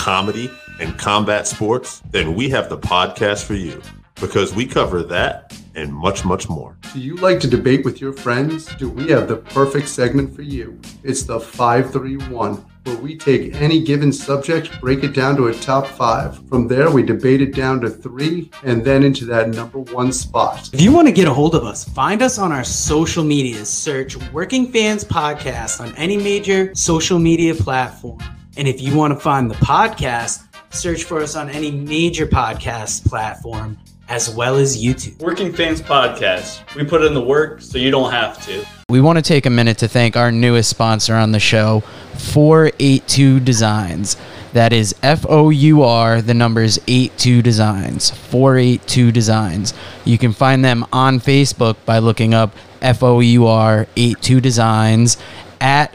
comedy, and combat sports? Then we have the podcast for you because we cover that and much, much more. Do you like to debate with your friends? Do we have the perfect segment for you? It's the 531, where we take any given subject, break it down to a top five. From there, we debate it down to three and then into that number one spot. If you want to get a hold of us, find us on our social media. Search Working Fans Podcast on any major social media platform. And if you want to find the podcast, search for us on any major podcast platform as well as YouTube. Working Fans Podcast. We put in the work so you don't have to. We want to take a minute to thank our newest sponsor on the show, 482 Designs. That is F O U R, the numbers 82 Designs. 482 Designs. You can find them on Facebook by looking up F O U R 82 Designs, at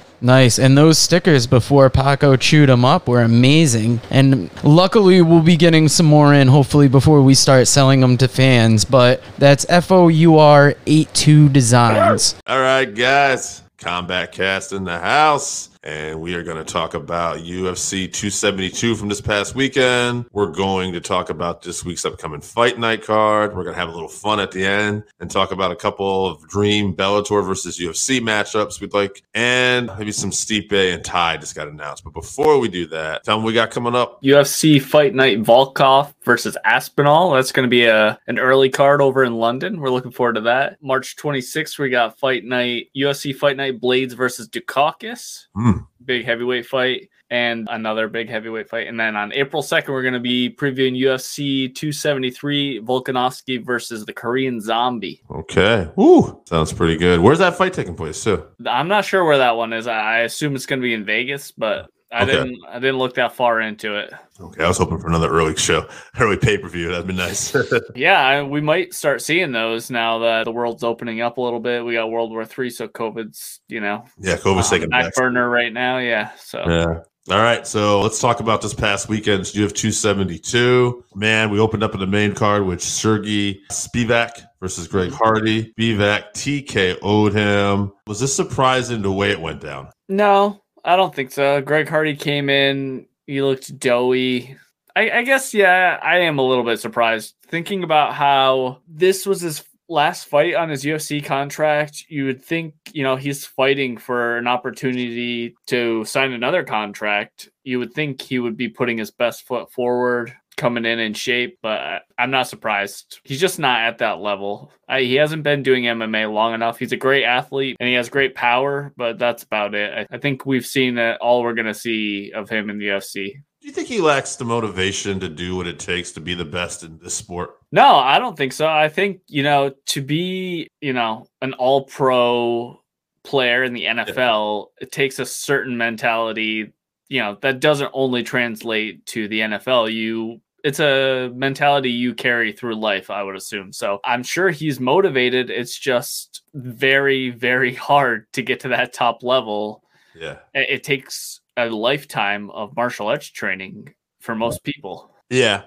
Nice. And those stickers before Paco chewed them up were amazing. And luckily, we'll be getting some more in hopefully before we start selling them to fans. But that's F O U R 82 Designs. All right, guys. Combat Cast in the house. And we are going to talk about UFC 272 from this past weekend. We're going to talk about this week's upcoming fight night card. We're going to have a little fun at the end and talk about a couple of dream Bellator versus UFC matchups we'd like, and maybe some Stipe and Tai just got announced. But before we do that, tell them we got coming up. UFC Fight Night Volkov versus Aspinall. That's going to be a an early card over in London. We're looking forward to that. March 26th, we got Fight Night UFC Fight Night Blaydes versus Daukaus. Hmm. Hmm. Big heavyweight fight and another big heavyweight fight. And then on April 2nd, we're going to be previewing UFC 273 Volkanovski versus the Korean Zombie. Okay. Ooh, sounds pretty good. Where's that fight taking place, too? I'm not sure where that one is. I I assume it's going to be in Vegas, but I Okay. didn't I didn't look that far into it. Okay, I was hoping for another early show, early pay per view. That'd be nice. Yeah, I, we might start seeing those now that the world's opening up a little bit. We got World War Three, so COVID's you know yeah, COVID's on taking back back. burner right now. Yeah, so Yeah. All right, so let's talk about this past weekend's UF 272. Man, we opened up in the main card with Sergey Spivak versus Greg Hardy. Spivak TKO'd him. Was this surprising the way it went down? no, I don't think so. Greg Hardy came in. He looked doughy. I, I guess yeah, I am a little bit surprised thinking about how this was his last fight on his UFC contract. You would think you know he's fighting for an opportunity to sign another contract. You would think he would be putting his best foot forward, coming in in shape, but I'm not surprised. He's just not at that level. I, he hasn't been doing MMA long enough. He's a great athlete and he has great power, but that's about it. I, I think we've seen that all we're gonna see of him in the UFC. Do you think he lacks the motivation to do what it takes to be the best in this sport? No, I don't think so. I think, you know, to be, you know, an all pro player in the NFL, it takes a certain mentality, you know, that doesn't only translate to the NFL. You it's a mentality you carry through life, I would assume. So I'm sure he's motivated. It's just very, very hard to get to that top level. Yeah. It, takes a lifetime of martial arts training for most people. Yeah.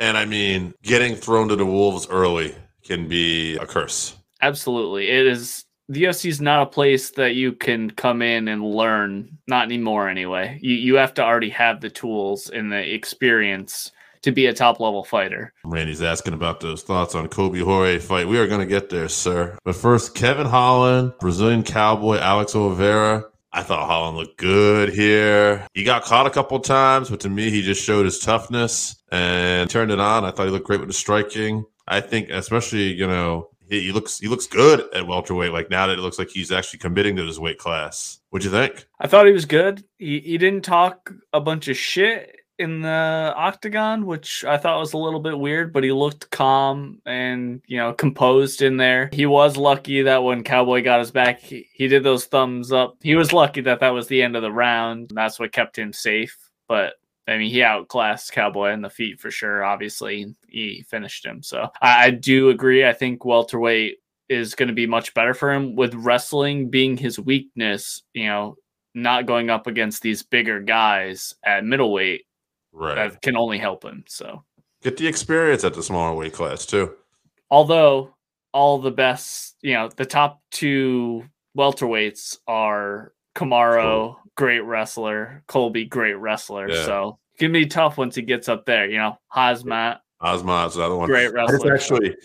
And I mean, getting thrown to the wolves early can be a curse. Absolutely. It is the UFC is not a place that you can come in and learn. Not anymore anyway. You you have to already have the tools and the experience to be a top level fighter. Randy's asking about those thoughts on Colby Jorge fight. We are going to get there, sir. But first, Kevin Holland, Brazilian cowboy Alex Oliveira. I thought Holland looked good here. He got caught a couple times, but to me, he just showed his toughness and turned it on. I thought he looked great with the striking. I think, especially, you know, he, he looks he looks good at welterweight. Like now that it looks like he's actually committing to this weight class. What'd you think? I thought he was good. He he didn't talk a bunch of shit in the octagon, which I thought was a little bit weird, but he looked calm and, you know, composed in there. He was lucky that when Cowboy got his back, he, he did those thumbs up. He was lucky that that was the end of the round. That's what kept him safe. But I mean, he outclassed Cowboy in the feet for sure. Obviously, he finished him. So I, I do agree. I think welterweight is going to be much better for him with wrestling being his weakness. You know, not going up against these bigger guys at middleweight Right. that can only help him. So, Get the experience at the smaller weight class too. although all the best, you know, the top two welterweights are Kamaru, great wrestler, Colby, great wrestler. Yeah. So, it's gonna be tough once he gets up there. You know, Khamzat, Osmot's the other one. great wrestler. actually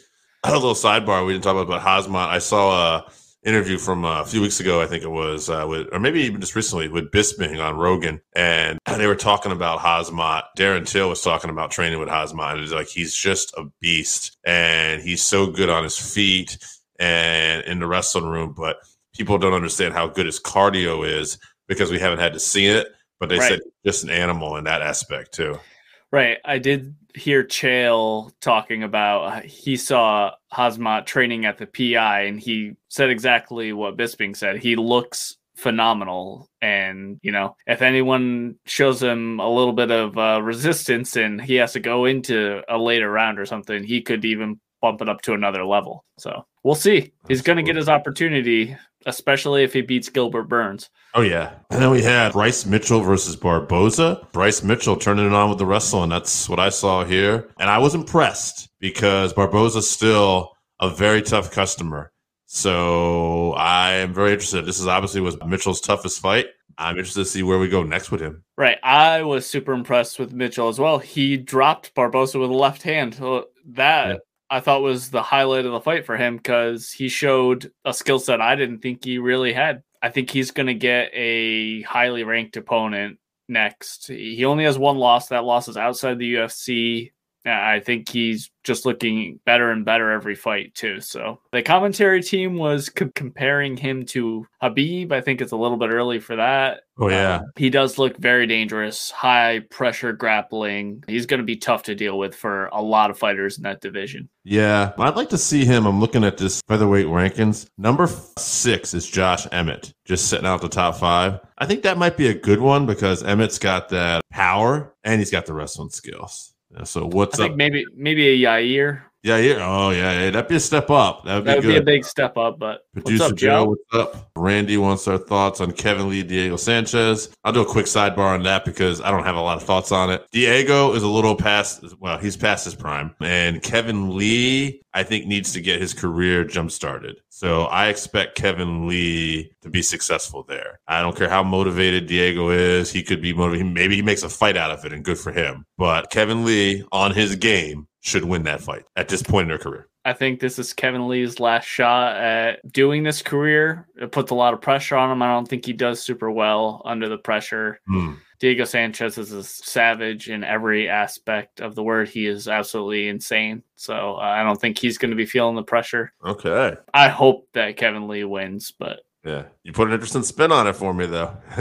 a little sidebar. We didn't talk about, but Khamzat. I saw a interview from uh, a few weeks ago. I think it was uh, with, or maybe even just recently with Bisping on Rogan, and they were talking about Khamzat. Darren Till was talking about training with Khamzat, and it's like he's just a beast, and he's so good on his feet and in the wrestling room, but people don't understand how good his cardio is because we haven't had to see it. But they Right. said just an animal in that aspect too. Right. I did hear Chael talking about uh, he saw Khamzat training at the PI and he said exactly what Bisping said. He looks phenomenal. And, you know, if anyone shows him a little bit of uh, resistance and he has to go into a later round or something, he could even bump it up to another level. So we'll see. He's going to get his opportunity, especially if he beats Gilbert Burns. Oh yeah, and then we had Bryce Mitchell versus Barboza. Bryce Mitchell turning it on with the wrestling. That's what I saw here, and I was impressed because Barboza's still a very tough customer. So I am very interested. This is obviously was Mitchell's toughest fight. I'm interested to see where we go next with him. Right. I was super impressed with Mitchell as well. He dropped Barboza with a left hand. That Yeah. I thought was the highlight of the fight for him because he showed a skill set I didn't think he really had. I think he's going to get a highly ranked opponent next. He only has one loss. That loss is outside the UFC. Uh, I think he's just looking better and better every fight too. So the commentary team was comparing him to Khabib. I think it's a little bit early for that. Oh yeah, Um, he does look very dangerous, high pressure grappling. He's going to be tough to deal with for a lot of fighters in that division. yeah. I'd like to see him. I'm looking at this featherweight rankings. Number six is Josh Emmett, just sitting out the top five. I think that might be a good one because Emmett's got that power and he's got the wrestling skills. So I what's up? think maybe maybe a Yair. Yeah, yeah. Oh, yeah. yeah. That'd be a step up. That would be be a big step up. But Producer what's up, Joe, Joe? what's up? Randy wants our thoughts on Kevin Lee, Diego Sanchez. I'll do a quick sidebar on that because I don't have a lot of thoughts on it. Diego is a little past, well, he's past his prime. And Kevin Lee, I think, needs to get his career jump started. So I expect Kevin Lee to be successful there. I don't care how motivated Diego is. He could be motivated. Maybe he makes a fight out of it and good for him. But Kevin Lee on his game should win that fight at this point in their career. I think this is Kevin Lee's last shot at doing this career. It puts a lot of pressure on him. I don't think he does super well under the pressure. Hmm. Diego Sanchez is a savage in every aspect of the word. He is absolutely insane. So uh, I don't think he's going to be feeling the pressure. Okay. I hope that Kevin Lee wins, but Yeah, you put an interesting spin on it for me, though.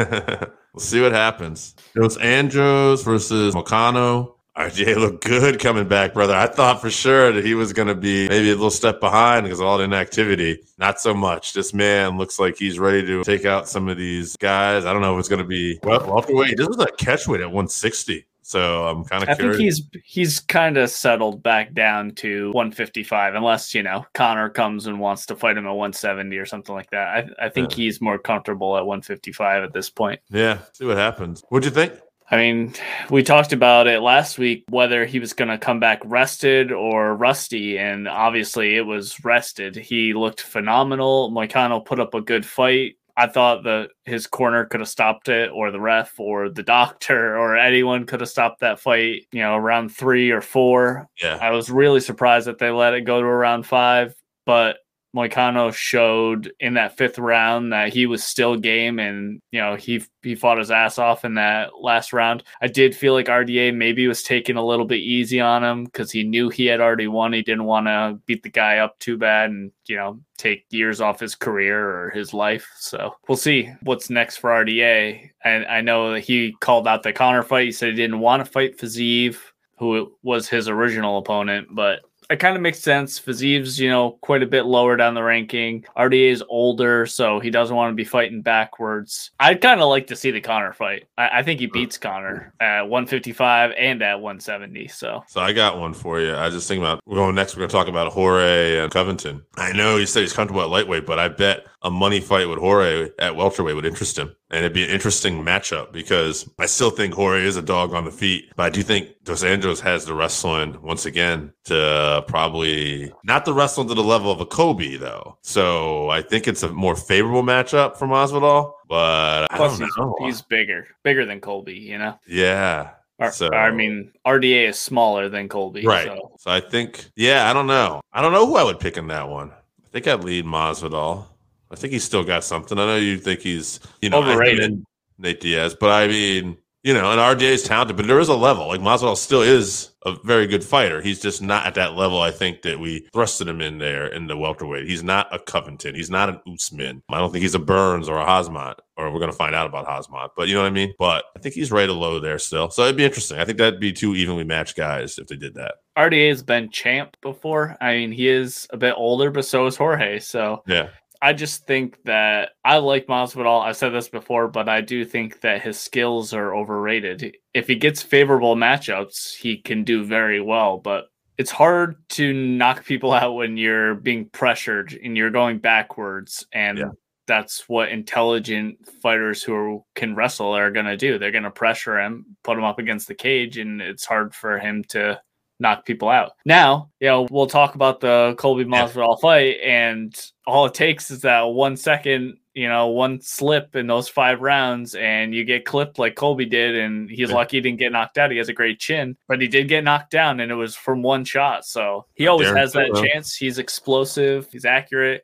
we'll see what happens. It was Anjos versus Moicano. RJ looked good coming back, brother. I thought for sure that he was going to be maybe a little step behind because of all the inactivity. Not so much. This man looks like he's ready to take out some of these guys. I don't know if it's going to be well, welterweight. This is a catchweight at 160. So I'm kind of. I of think curious. he's he's kind of settled back down to 155, unless you know Conor comes and wants to fight him at 170 or something like that. I, I think Yeah. he's more comfortable at 155 at this point. yeah, see what happens. What'd you think? I mean, we talked about it last week whether he was going to come back rested or rusty, and obviously it was rested. He looked phenomenal. Moicano put up a good fight. I thought that his corner could have stopped it, or the ref, or the doctor, or anyone could have stopped that fight, you know, around three or four. Yeah. I was really surprised that they let it go to around five, but Moicano showed in that fifth round that he was still game and you know he he fought his ass off in that last round. I did feel like RDA maybe was taking a little bit easy on him because he knew he had already won. He didn't want to beat the guy up too bad and you know take years off his career or his life. So we'll see what's next for RDA. And I know that he called out the Conor fight. He said he didn't want to fight Fiziev, who was his original opponent, but it kind of makes sense. Fiziev's, you know, quite a bit lower down the ranking. RDA is older, so he doesn't want to be fighting backwards. I'd kind of like to see the Conor fight. I, I think he uh, beats Conor at 155 and at 170. So, So I got one for you. I just think about we're going next. We're going to talk about Jorge and Covington. I know you said he's comfortable at lightweight, but I bet a money fight with Jorge at welterweight would interest him, and it'd be an interesting matchup because I still think Jorge is a dog on the feet, but I do think Dos Anjos has the wrestling once again to probably not the wrestling to the level of a Colby though. So I think it's a more favorable matchup for Masvidal, but I plus don't he's, he's bigger, bigger than Colby, you know? yeah. So- I mean, RDA is smaller than Colby. Right. So. So I think, yeah, I don't know. I don't know who I would pick in that one. I think I'd lead Masvidal. I think he's still got something. I know you think he's, you know, Overrated. Nate Diaz, but I mean, you know, and RDA is talented, but there is a level. Like Masvidal still is a very good fighter. He's just not at that level. I think that we thrusted him in there in the welterweight. He's not a Covington. He's not an Usman. I don't think he's a Burns or a Khamzat, or we're gonna find out about Khamzat. But you know what I mean. But I think he's right a low there still. So it'd be interesting. I think that'd be two evenly matched guys if they did that. RDA has been champ before. I mean, he is a bit older, but so is Jorge. So Yeah. I just think that I like Masvidal. I've said this before, but I do think that his skills are overrated. If he gets favorable matchups, he can do very well, but it's hard to knock people out when you're being pressured and you're going backwards and Yeah. that's what intelligent fighters who can wrestle are going to do. They're going to pressure him, put him up against the cage and it's hard for him to knock people out. Now, you know, we'll talk about the Colby Yeah. Masvidal fight, and all it takes is that one second, you know, one slip in those five rounds, and you get clipped like Colby did. And he's Yeah. lucky he didn't get knocked out. He has a great chin, but he did get knocked down, and it was from one shot. So he always Darren has that Silva. chance. He's explosive. He's accurate.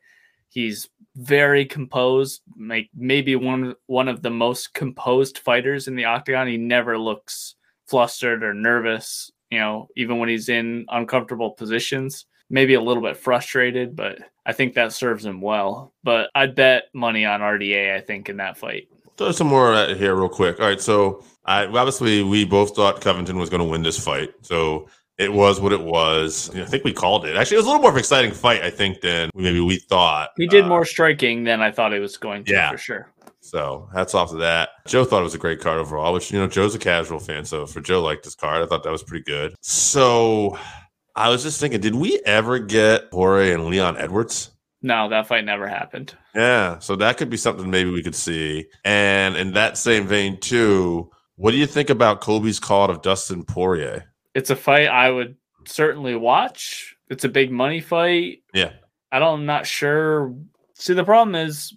He's very composed, like maybe one one of the most composed fighters in the octagon. He never looks flustered or nervous, you know, even when he's in uncomfortable positions. Maybe a little bit frustrated, but I think that serves him well. But I'd bet money on RDA, I think, in that fight. Throw some more at here real quick. All right, so I obviously we both thought Covington was going to win this fight. So it was what it was. I think we called it. Actually, it was a little more of an exciting fight, I think, than maybe we thought. He did Uh, more striking than I thought he was going to, yeah. for sure. So hats off to that. Joe thought it was a great card overall, which you know Joe's a casual fan, so for Joe liked this card, I thought that was pretty good. So I was just thinking, did we ever get Jorge and Leon Edwards? No, that fight never happened. Yeah, so that could be something maybe we could see. And in that same vein, too, what do you think about Colby's call of Dustin Poirier? It's a fight I would certainly watch. It's a big money fight. Yeah, I don't, I'm not sure. See, the problem is,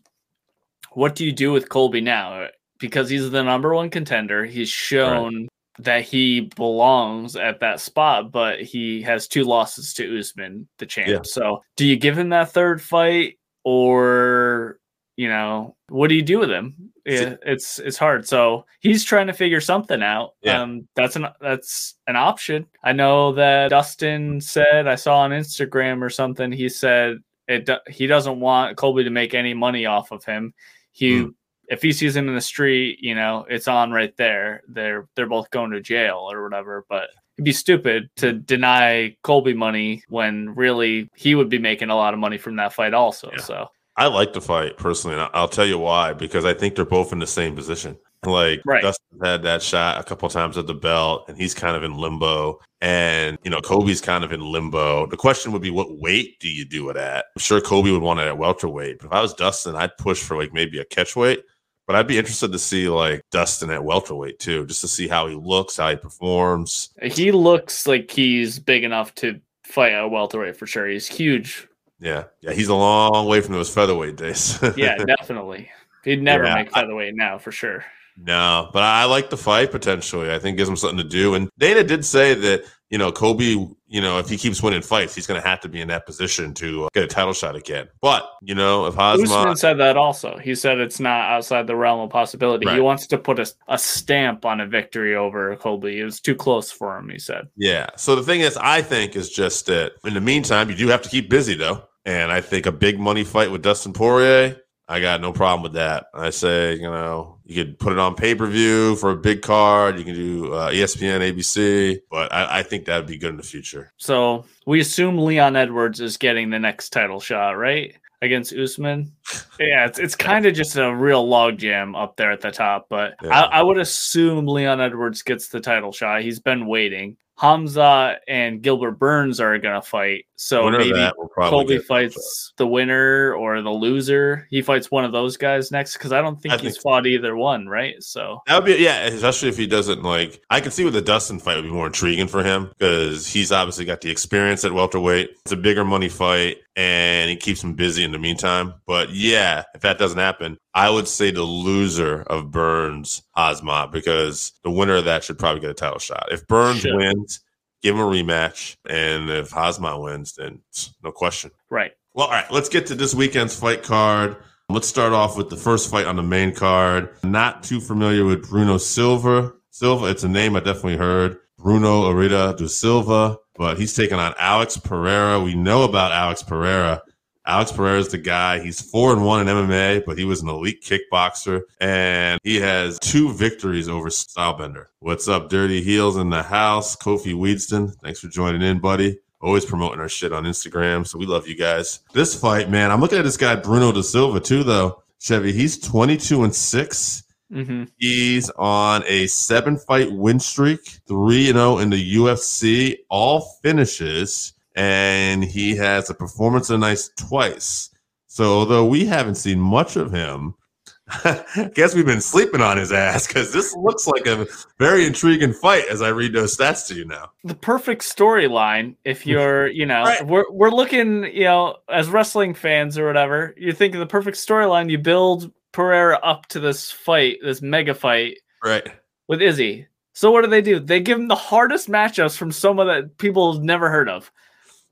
what do you do with Colby now? Because he's the number one contender. He's shown that he belongs at that spot, but he has two losses to Usman, the champ. Yeah. So, do you give him that third fight, or you know, what do you do with him? Yeah, it's it's hard. So he's trying to figure something out. Yeah. Um, that's an that's an option. I know that Dustin said I saw on Instagram or something. He said it he doesn't want Colby to make any money off of him. He Hmm. if he sees him in the street, you know, it's on right there. They're they're both going to jail or whatever. But it'd be stupid to deny Colby money when really he would be making a lot of money from that fight also. Yeah. So I like the fight personally, and I'll tell you why. Because I think they're both in the same position. Like Right. Dustin had that shot a couple times at the belt, and he's kind of in limbo. And you know, Colby's kind of in limbo. The question would be, what weight do you do it at? I'm sure Colby would want it at welterweight, but if I was Dustin, I'd push for like maybe a catchweight. But I'd be interested to see like Dustin at welterweight too, just to see how he looks, how he performs. he looks like he's big enough to fight a welterweight for sure. He's huge. Yeah, yeah, he's a long way from those featherweight days. Yeah, definitely. He'd never Yeah, make featherweight now for sure. No, but I like the fight potentially. I think gives him something to do. And Dana did say that, you know, Colby, you know, if he keeps winning fights, he's going to have to be in that position to uh, get a title shot again. But you know, if Usman said that also. He said it's not outside the realm of possibility. He wants to put a, a stamp on a victory over Colby. It was too close for him, he said. yeah. So the thing is, I think is just that. In the meantime, you do have to keep busy though, and I think a big money fight with Dustin Poirier. I got no problem with that. I say, you know, you could put it on pay per view for a big card. You can do uh, ESPN, ABC, but I, I think that would be good in the future. So we assume Leon Edwards is getting the next title shot, right? Against Usman. Yeah, it's, it's kind of just a real logjam up there at the top, but Yeah. I, I would assume Leon Edwards gets the title shot. He's been waiting. Hamza and Gilbert Burns are going to fight. So Winner maybe that probably Colby get a title fights the winner or the loser. He fights one of those guys next because I don't think I he's think- fought either one, right? So That would be yeah, especially if he doesn't like. I can see with the Dustin fight would be more intriguing for him because he's obviously got the experience at welterweight. It's a bigger money fight, and he keeps him busy in the meantime. But yeah, if that doesn't happen, I would say the loser of Burns Osma because the winner of that should probably get a title shot. If Burns Should. wins, give him a rematch, and if Hosma wins, then no question. right. Well, all right, let's get to this weekend's fight card. Let's start off with the first fight on the main card. Not too familiar with Bruno Silva. Silva, it's a name I definitely heard. Bruno Arita do Silva, but he's taking on Alex Pereira. We know about Alex Pereira. Alex Pereira is the guy. He's four and one in MMA, but he was an elite kickboxer, and he has two victories over Stylebender. What's up, Dirty Heels in the house? Kofi Weedston, thanks for joining in, buddy. Always promoting our shit on Instagram, so we love you guys. This fight, man, I'm looking at this guy Bruno da Silva too, though. Chevy, he's 22 and six. hmm He's on a seven fight win streak, 3 and 0 in the UFC, all finishes, and he has a performance of the night twice. So, although we haven't seen much of him, I guess we've been sleeping on his ass because this looks like a very intriguing fight as I read those stats to you now. the perfect storyline if you're you know Right. we're, we're looking you know as wrestling fans or whatever you're thinking the perfect storyline you build pereira up to this fight this mega fight Right. with izzy so what do they do they give him the hardest matchups from someone that people have never heard of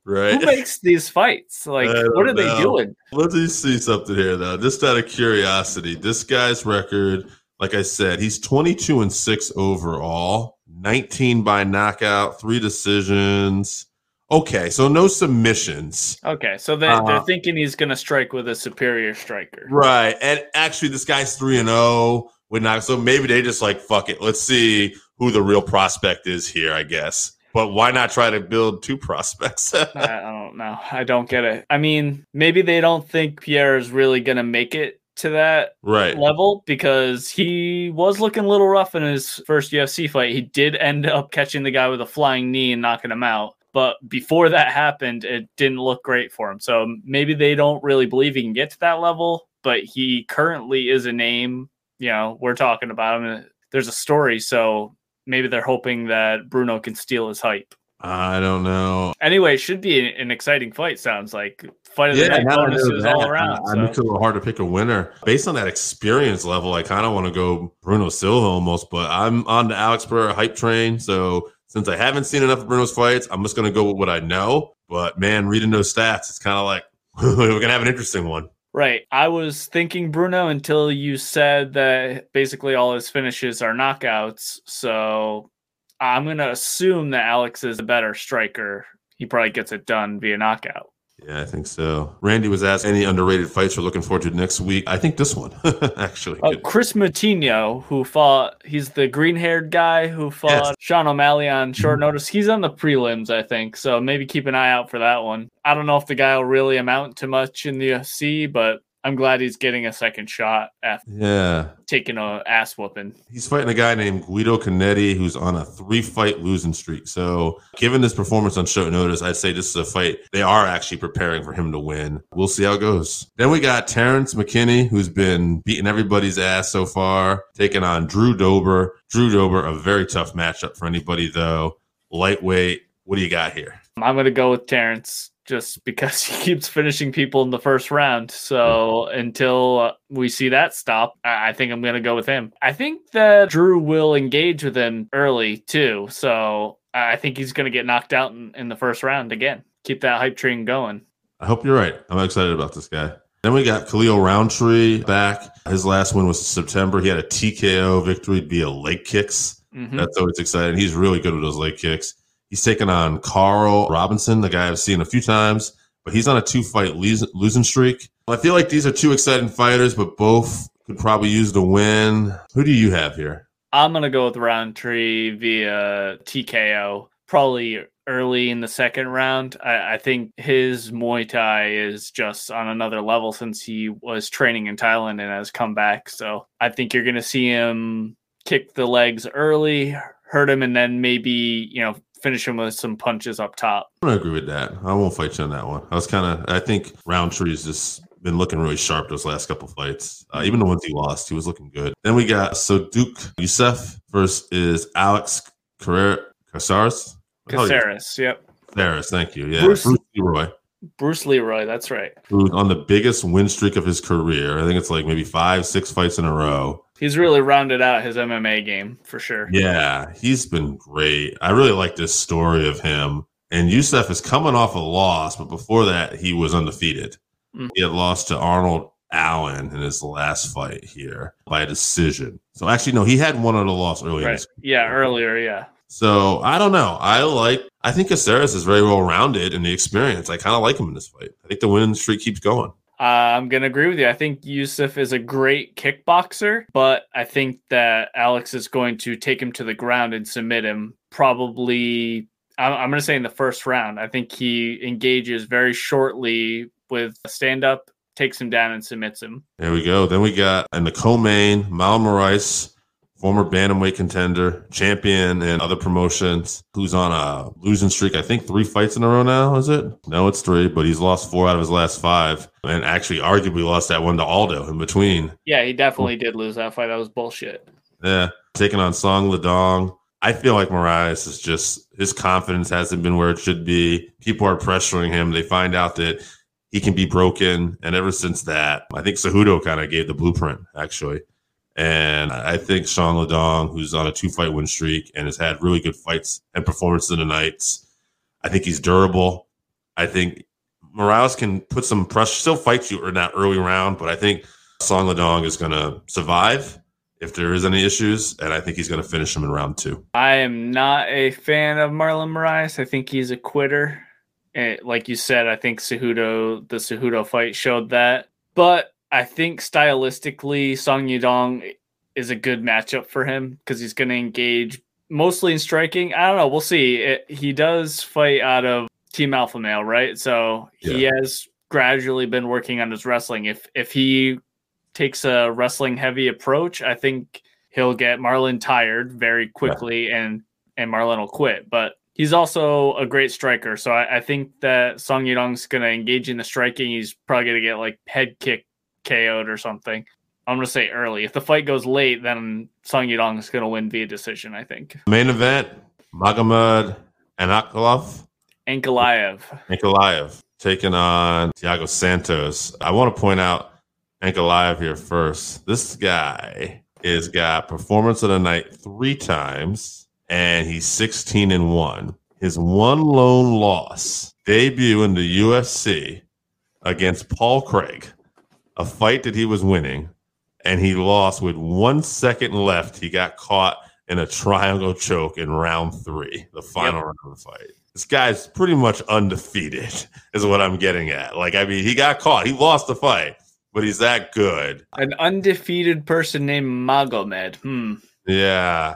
Right. who makes these fights like what are don't they know. doing Let me see something here, though. Just out of curiosity, this guy's record, like I said, he's 22 and 6 overall, 19 by knockout, three decisions. Okay, so no submissions. okay so they, Uh, they're thinking he's gonna strike with a superior striker Right. And actually, this guy's 3 and 0 with knock. So maybe they just like, fuck it. Let's see who the real prospect is here, I guess. But why not try to build two prospects? I, don't know. I don't get it. I mean, maybe they don't think Pierre is really going to make it to that right. level because he was looking a little rough in his first UFC fight. He did end up catching the guy with a flying knee and knocking him out. But before that happened, it didn't look great for him. So maybe they don't really believe he can get to that level, but he currently is a name. You know, we're talking about him. There's a story. So maybe they're hoping that Bruno can steal his hype. I don't know. Anyway, it should be an exciting fight. Sounds like fight of the night I know bonuses all around. I, I so. a little hard to pick a winner based on that experience level. I kind of want to go Bruno Silva almost, but I'm on the Alex Pereira hype train. So since I haven't seen enough of Bruno's fights, I'm just going to go with what I know. But man, reading those stats, it's kind of like we're gonna have an interesting one. Right. I was thinking Bruno until you said that basically all his finishes are knockouts. So I'm going to assume that Alex is a better striker. He probably gets it done via knockout. Yeah, I think so. Randy was asked any underrated fights we're looking forward to next week. I think this one actually. Uh, Kris Moutinho, who fought, he's the green haired guy who fought Yes. Sean O'Malley on short notice. He's on the prelims, I think. So maybe keep an eye out for that one. I don't know if the guy will really amount to much in the UFC, but I'm glad he's getting a second shot after yeah, taking a ass whooping. He's fighting a guy named Guido Canetti who's on a three fight losing streak. So, given this performance on short notice, I'd say this is a fight they are actually preparing for him to win. We'll see how it goes. Then we got Terrence McKinney, who's been beating everybody's ass so far, taking on Drew Dober. Drew Dober, a very tough matchup for anybody, though. Lightweight. What do you got here? I'm going to go with Terrence just because he keeps finishing people in the first round. So until uh, we see that stop, I, I think I'm going to go with him. I think that Drew will engage with him early too. So I think he's going to get knocked out in, in the first round again. Keep that hype train going. I hope you're right. I'm excited about this guy. Then we got Khalil Rountree back. His last win was September. He had a TKO victory via leg kicks. Mhm. That's always exciting. He's really good with those leg kicks. He's taking on Karl Roberson, the guy I've seen a few times, but he's on a two fight losing streak. I feel like these are two exciting fighters, but both could probably use the win. Who do you have here? I'm going to go with Rountree via TKO, probably early in the second round. I, I think his Muay Thai is just on another level since he was training in Thailand and has come back. So I think you're going to see him kick the legs early, hurt him, and then maybe, you know, finish him with some punches up top. I agree with that. I won't fight you on that one. I was kind of, I think Rountree's just been looking really sharp those last couple fights. Uh, even the ones he lost, he was looking good. Then we got Sodiq Yusuff versus Alex Carrera Casares. Caceres, yep. Caceres, thank you. Yeah, Bruce- Bruce Leroy, Bruce Leroy, that's right. who's on the biggest win streak of his career. I think it's like maybe five, six fights in a row. He's really rounded out his MMA game for sure. Yeah, he's been great. I really like this story of him. And Yusuff is coming off a loss, but before that, he was undefeated. Mm. He had lost to Arnold Allen in his last fight here by a decision. So actually, no, he had one other loss earlier. Right. Yeah, earlier, yeah. So I don't know. I like. I think Caceres is very well rounded in the experience. I kind of like him in this fight. I think the winning streak keeps going. Uh, I'm gonna agree with you. I think Yusuff is a great kickboxer, but I think that Alex is going to take him to the ground and submit him. Probably, I'm, I'm gonna say in the first round. I think he engages very shortly with a stand up, takes him down, and submits him. There we go. Then we got in the co-main, Mal Moraes, former bantamweight contender, champion in other promotions, who's on a losing streak. I think three fights in a row now. Is it? No, it's three, but he's lost four out of his last five, and actually, arguably, lost that one to Aldo in between. Yeah, he definitely did lose that fight. That was bullshit. Yeah, taking on Song Yadong. I feel like Moraes is just his confidence hasn't been where it should be. People are pressuring him. They find out that he can be broken, and ever since that, I think Cejudo kind of gave the blueprint actually. And I think Song Yadong, who's on a two fight win streak and has had really good fights and performances in the nights, I think he's durable. I think Morales can put some pressure, still fight you in that early round, but I think Song Yadong is going to survive if there is any issues, and I think he's going to finish him in round two. I am not a fan of Marlon Moraes. I think he's a quitter. Eh, like you said, I think Cejudo, the Cejudo fight showed that. But I think stylistically, Song Yadong is a good matchup for him because he's going to engage mostly in striking. I don't know. We'll see. It, he does fight out of Team Alpha Male, right? So he has gradually been working on his wrestling. If if he takes a wrestling heavy approach, I think he'll get Marlon tired very quickly and and Marlon will quit. But he's also a great striker. So I, I think that Song Yadong's gonna engage in the striking. He's probably gonna get like head kick KO'd or something. I'm gonna say early. If the fight goes late, then Song Yadong is gonna win via decision, I think. Main event: Magomed Anakalov, Ankalaev. Ankalaev taking on Thiago Santos. I want to point out Ankalaev here first. This guy has got performance of the night three times, and he's 16 and one. His one lone loss debut in the UFC against Paul Craig, a fight that he was winning, and he lost with one second left. He got caught in a triangle choke in round three, the final round of the fight. This guy's pretty much undefeated, is what I'm getting at. Like, I mean, he got caught. He lost the fight, but he's that good. An undefeated person named Magomed. Hmm. Yeah.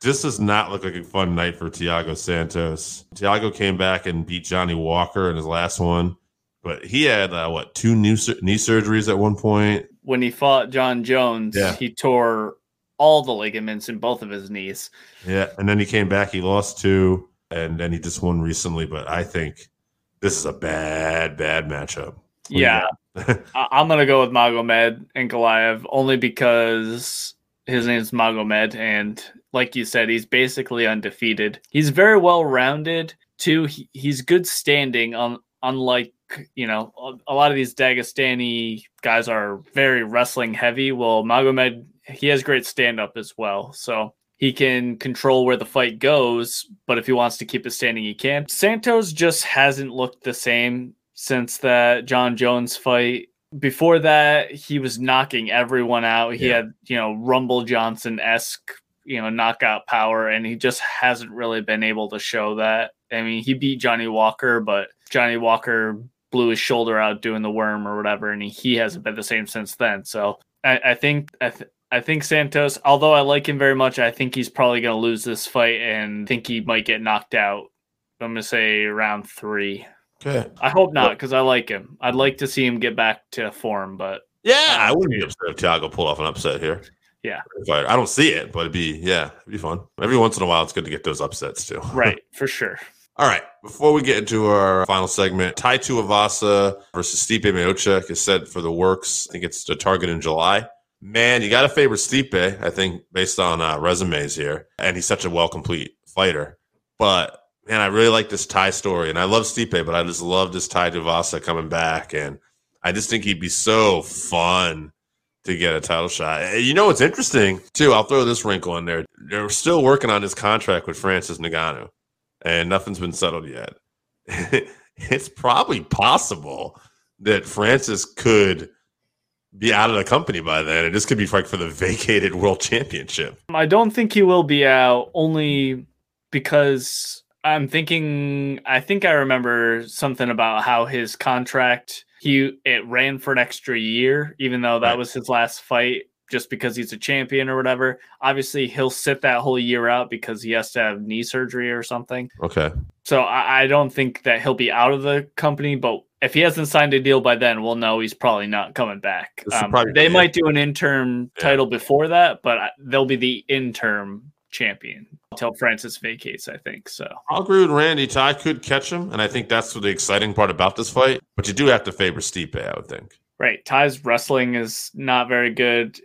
This does not look like a fun night for Thiago Santos. Thiago came back and beat Johnny Walker in his last one, but he had, uh, what, two new sur- knee surgeries at one point? When he fought Jon Jones, Yeah. he tore all the ligaments in both of his knees. Yeah. And then he came back, he lost two, and then he just won recently. But I think this is a bad, bad matchup. What Yeah. I'm gonna go with Magomed Ankalaev only because his name's Magomed, and like you said, he's basically undefeated. He's very well rounded too. He, he's good standing. On unlike you know a, a lot of these Dagestani guys are very wrestling heavy. Well, Magomed he has great stand up as well, so he can control where the fight goes, but if he wants to keep it standing, he can. Santos just hasn't looked the same since that Jon Jones fight. Before that, he was knocking everyone out. He Yeah. had, you know, Rumble Johnson esque, you know, knockout power, and he just hasn't really been able to show that. I mean, he beat Johnny Walker, but Johnny Walker blew his shoulder out doing the worm or whatever, and he, he hasn't been the same since then. So I, I think I, th- I think Santos, although I like him very much, I think he's probably going to lose this fight and think he might get knocked out. I'm going to say round three. Okay. I hope not because I like him. I'd like to see him get back to form, but Yeah, uh, I wouldn't be upset if Thiago pulled off an upset here. Yeah. But I don't see it, but it'd be yeah, it'd be fun. Every once in a while, it's good to get those upsets too. right for sure. All right. Before we get into our final segment, Tai Tuivasa versus Stipe Miocic is set for the works. I think it's the target in July. Man, you got to favor Stipe, I think, based on uh, resumes here. And he's such a well complete fighter. But man, I really like this Tai story. And I love Stipe, but I just love this Tai Tuivasa coming back. And I just think he'd be so fun to get a title shot. And You know what's interesting, too? I'll throw this wrinkle in there. They're still working on his contract with Francis Ngannou and nothing's been settled yet. it's probably possible that Francis could be out of the company by then, and this could be like for the vacated world championship. I don't think he will be out only because I'm thinking I think I remember something about how his contract he it ran for an extra year even though that Right. was his last fight just because he's a champion or whatever. Obviously he'll sit that whole year out because he has to have knee surgery or something. Okay. So I, I don't think that he'll be out of the company, but if he hasn't signed a deal by then, we'll know he's probably not coming back. Um, they might do an interim Yeah. title before that, but they'll be the interim champion until Francis vacates. I think so. I'll agree with Randy. Tai could catch him, and I think that's the exciting part about this fight. But you do have to favor Stipe, I would think. Right. Tai's wrestling is not very good.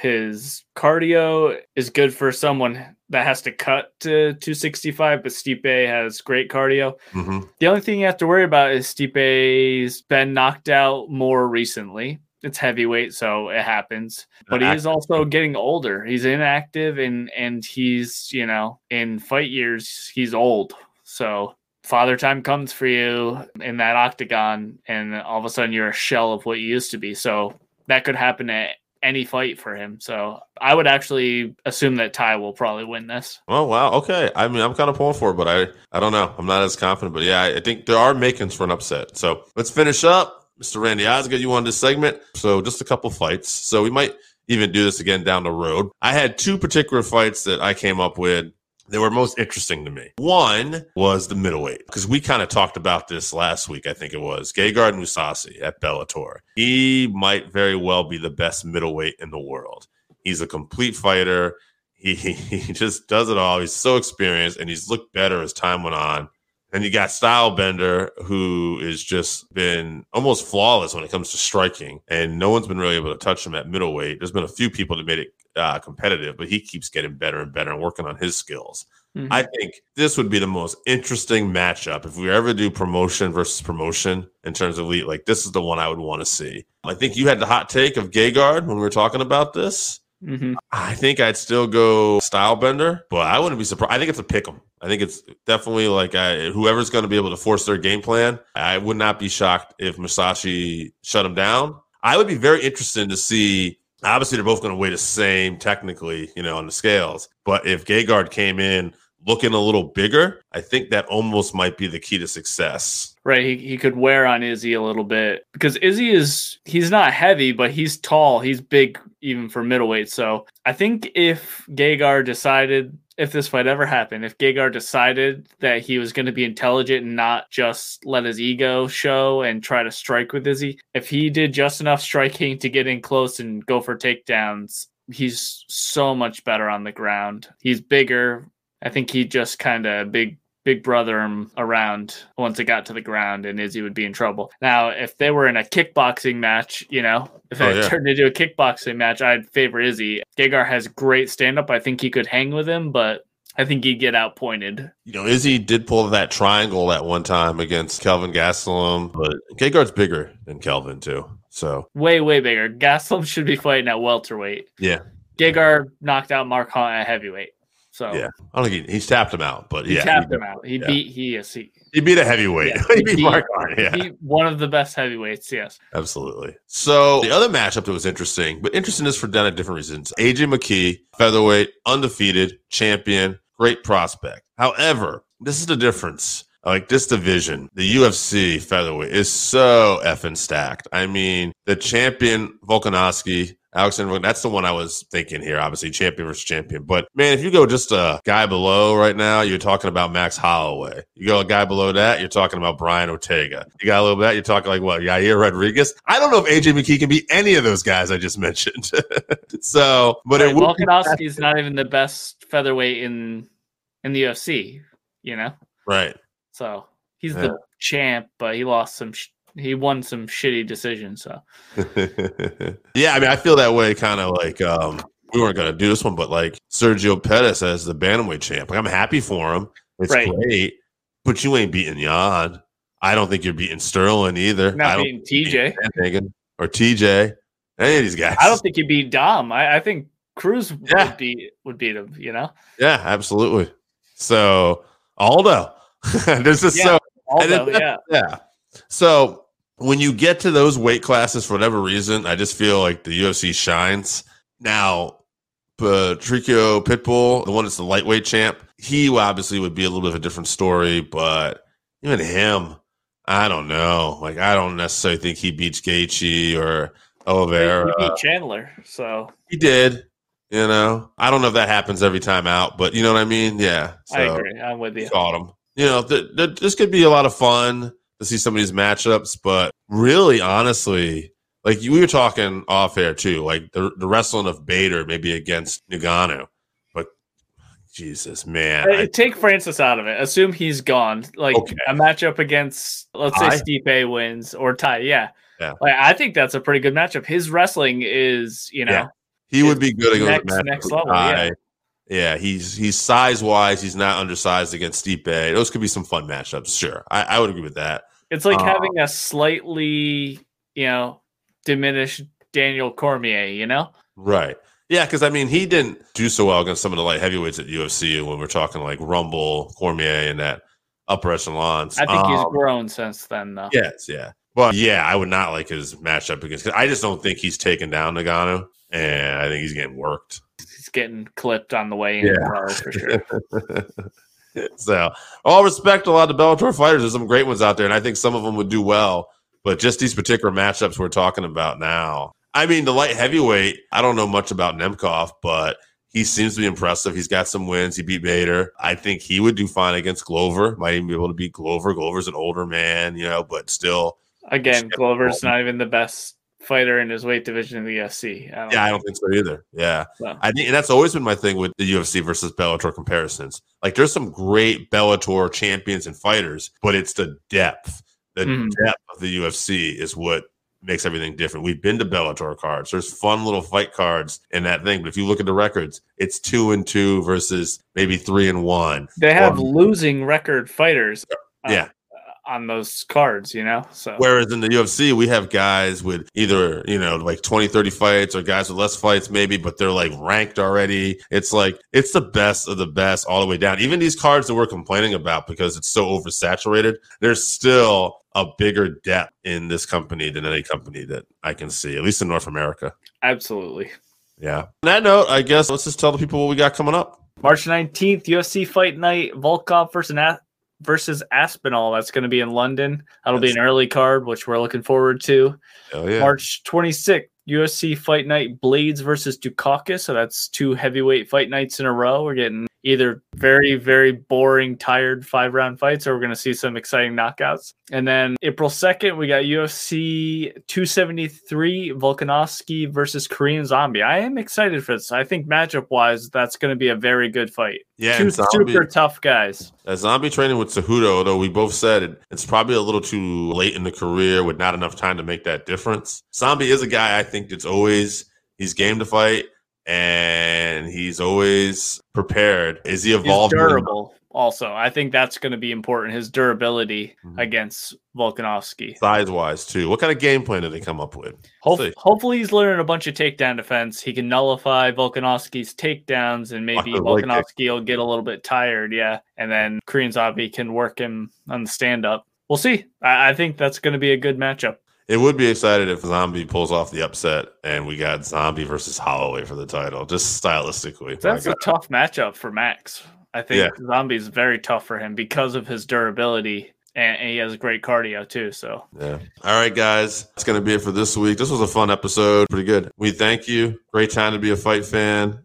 His cardio is good for someone that has to cut to 265, but Stipe has great cardio. hmm The only thing you have to worry about is Stipe's been knocked out more recently. It's heavyweight, so it happens. But he is also getting older. He's inactive and and he's, you know, in fight years, he's old. So father time comes for you in that octagon and all of a sudden you're a shell of what you used to be. So that could happen at any fight for him. So I would actually assume that Tai will probably win this. Oh wow, okay. I mean, I'm kind of pulling for it, but I, I don't know. I'm not as confident, but yeah, I, think there are makings for an upset. So let's finish up. Mr. Randy Osgood, you on this segment. So just a couple fights. So we might even do this again down the road. I had two particular fights that I came up with that were most interesting to me. One was the middleweight because we kind of talked about this last week. I think it was Gegard Mousasi at Bellator. He might very well be the best middleweight in the world. He's a complete fighter. He, he just does it all. He's so experienced and he's looked better as time went on. And you got Stylebender, who has just been almost flawless when it comes to striking, and no one's been really able to touch him at middleweight. There's been a few people that made it uh, competitive, but he keeps getting better and better and working on his skills. I think this would be the most interesting matchup if we ever do promotion versus promotion in terms of elite. Like this is the one I would want to see. I think you had the hot take of Gegard when we were talking about this. Mhm. I think I'd still go Stylebender, but I wouldn't be surprised. I think it's a pick 'em. I think it's definitely like uh, whoever's going to be able to force their game plan. I would not be shocked if Mousasi shut him down. I would be very interested to see. Obviously, they're both going to weigh the same technically, you know, on the scales. But if Gegard came in looking a little bigger, I think that almost might be the key to success. Right, he, he could wear on Izzy a little bit because Izzy is he's not heavy, but he's tall. He's big even for middleweight. So I think if Gegard decided if this fight ever happened, if Gegard decided that he was going to be intelligent and not just let his ego show and try to strike with Izzy, if he did just enough striking to get in close and go for takedowns, he's so much better on the ground. He's bigger. I think he just kind of big big brother him around once it got to the ground and Izzy would be in trouble. Now, if they were in a kickboxing match, you know, if Oh, it yeah. turned into a kickboxing match, I'd favor Izzy. Gegard has great stand up. I think he could hang with him, but I think he'd get outpointed. You know, Izzy did pull that triangle at one time against Kelvin Gastelum, but Gegard's bigger than Kelvin too. So Way, way bigger. Gaslam should be fighting at welterweight. yeah, Gegard knocked out Mark Hunt at heavyweight. So Yeah. I don't think he, he's tapped him out, but he yeah, tapped he, him out. He yeah. beat he yes he, he beat a heavyweight. Yeah, he beat Mark Hunt, yeah. one of the best heavyweights. Yes. Absolutely. So the other matchup that was interesting, but interesting is for done at different reasons. AJ McKee, featherweight, undefeated, champion, great prospect. However, this is the difference. Like this division, the UFC featherweight is so effing stacked. I mean, the champion Volkanovski, Alexander, Volk- that's the one I was thinking here. Obviously, champion versus champion. But man, if you go just a guy below right now, you're talking about Max Holloway. You go a guy below that, you're talking about Brian Ortega. You got a little bit, you're talking like what, Yair Rodriguez. I don't know if AJ McKee can be any of those guys I just mentioned. so, but Right, it would Volkanovski is not even the best featherweight in in the UFC. You know, right. so he's Yeah. the champ, but he lost some. Sh- he won some shitty decisions. So yeah, I mean, I feel that way kind of like um we weren't gonna do this one, but like Sergio Pettis as the bantamweight champ. Like I'm happy for him. It's Right. great, but you ain't beating Yan. I don't think you're beating Sterling either. I not don't beating TJ. Sandhagen or TJ. Any of these guys. I don't think he beat Dom. I, I think Cruz Yeah. would beat would beat him. You know, Yeah, absolutely. So Aldo. this is Yeah. so Aldo. Yeah, Yeah. So when you get to those weight classes, for whatever reason, I just feel like the UFC shines. Now, Patricio Pitbull, the one that's the lightweight champ, he obviously would be a little bit of a different story, but even him, I don't know. Like, I don't necessarily think he beats Gaethje or Oliveira. he beat Chandler. So He did. You know, I don't know if that happens every time out, but you know what I mean? Yeah. I agree. I'm with you. caught him. You know, th- th- this could be a lot of fun to see some of these matchups, but really, honestly, like we were talking off air too, like the, the wrestling of Bader maybe against Ngannou, but Jesus, man, Uh, I, Take Francis out of it. Assume he's gone. Like Okay. a matchup against, let's say Tai? Stipe wins or Tai. Yeah. Yeah. Like, I think that's a pretty good matchup. His wrestling is, you know, Yeah. he would be good against Next- next level, yeah. Yeah, he's he's size wise, he's not undersized against Stipe. Those could be some fun matchups. Sure, I, I would agree with that. It's like Uh, having a slightly, you know, diminished Daniel Cormier, you know? Right. Yeah, because I mean, he didn't do so well against some of the light heavyweights at UFC when we're talking like Rumble, Cormier, and that upper echelons. I think he's Um, grown since then, though. yes, yeah. But yeah, I would not like his matchup against. I just don't think he's taken down Ngannou, and I think he's getting worked. He's getting clipped on the way in, Yeah. for sure. so, all respect to a lot of Bellator fighters. There's some great ones out there, and I think some of them would do well. But just these particular matchups we're talking about now. I mean, the light heavyweight. I don't know much about Nemkov, but he seems to be impressive. He's got some wins. He beat Bader. I think he would do fine against Glover. Might even be able to beat Glover. Glover's an older man, you know, but still. Again, Glover's not even the best fighter in his weight division in the UFC. I Yeah, I don't think so either. Yeah. So. I think and that's always been my thing with the UFC versus Bellator comparisons. Like there's some great Bellator champions and fighters, but it's the depth. The Mhm. depth of the UFC is what makes everything different. We've been to Bellator cards. There's fun little fight cards in that thing, but if you look at the records, it's two and two versus maybe three and one. They have Or- losing record fighters. uh, Yeah. On those cards, you know. So Whereas in the UFC, we have guys with either, you know, like 20, 30 fights or guys with less fights, maybe, but they're like ranked already. It's like, it's the best of the best all the way down. Even these cards that we're complaining about because it's so oversaturated, there's still a bigger depth in this company than any company that I can see, at least in North America. absolutely. Yeah. On that note, I guess let's just tell the people what we got coming up. March 19th, UFC Fight Night, Volkov versus A- versus Aspinall. That's going to be in London. That'll be an early card, which we're looking forward to. Yeah. March 26th, UFC Fight Night, Blaydes versus Daukaus. So that's two heavyweight fight nights in a row. We're getting either very, very boring, tired five round fights, or we're going to see some exciting knockouts. And then April 2nd, we got UFC 273, Volkanovski versus Korean Zombie. I am excited for this. I think matchup wise, that's going to be a very good fight. yeah. two Zombie- super tough guys. A zombie training with Cejudo, though we both said it, it's probably a little too late in the career with not enough time to make that difference. Zombie is a guy I think that's always he's game to fight and he's always prepared. Is he He's evolved? durable. Also, I think that's going to be important. His durability Mhm. against Volkanovski. Size wise, too. What kind of game plan did they come up with? Hope- hopefully, he's learning a bunch of takedown defense. He can nullify Volkanovski's takedowns, and maybe kick. Volkanovski will get a little bit tired. Yeah, and then Korean Zombie can work him on the stand up. We'll see. I, I think that's going to be a good matchup. It would be excited if Zombie pulls off the upset and we got Zombie versus Holloway for the title, just stylistically. That's a tough matchup for Max. I think Yeah. Zombie's very tough for him because of his durability, and, and he has great cardio too. So Yeah. All right, guys. That's going to be it for this week. This was a fun episode. Pretty good. We thank you. Great time to be a fight fan.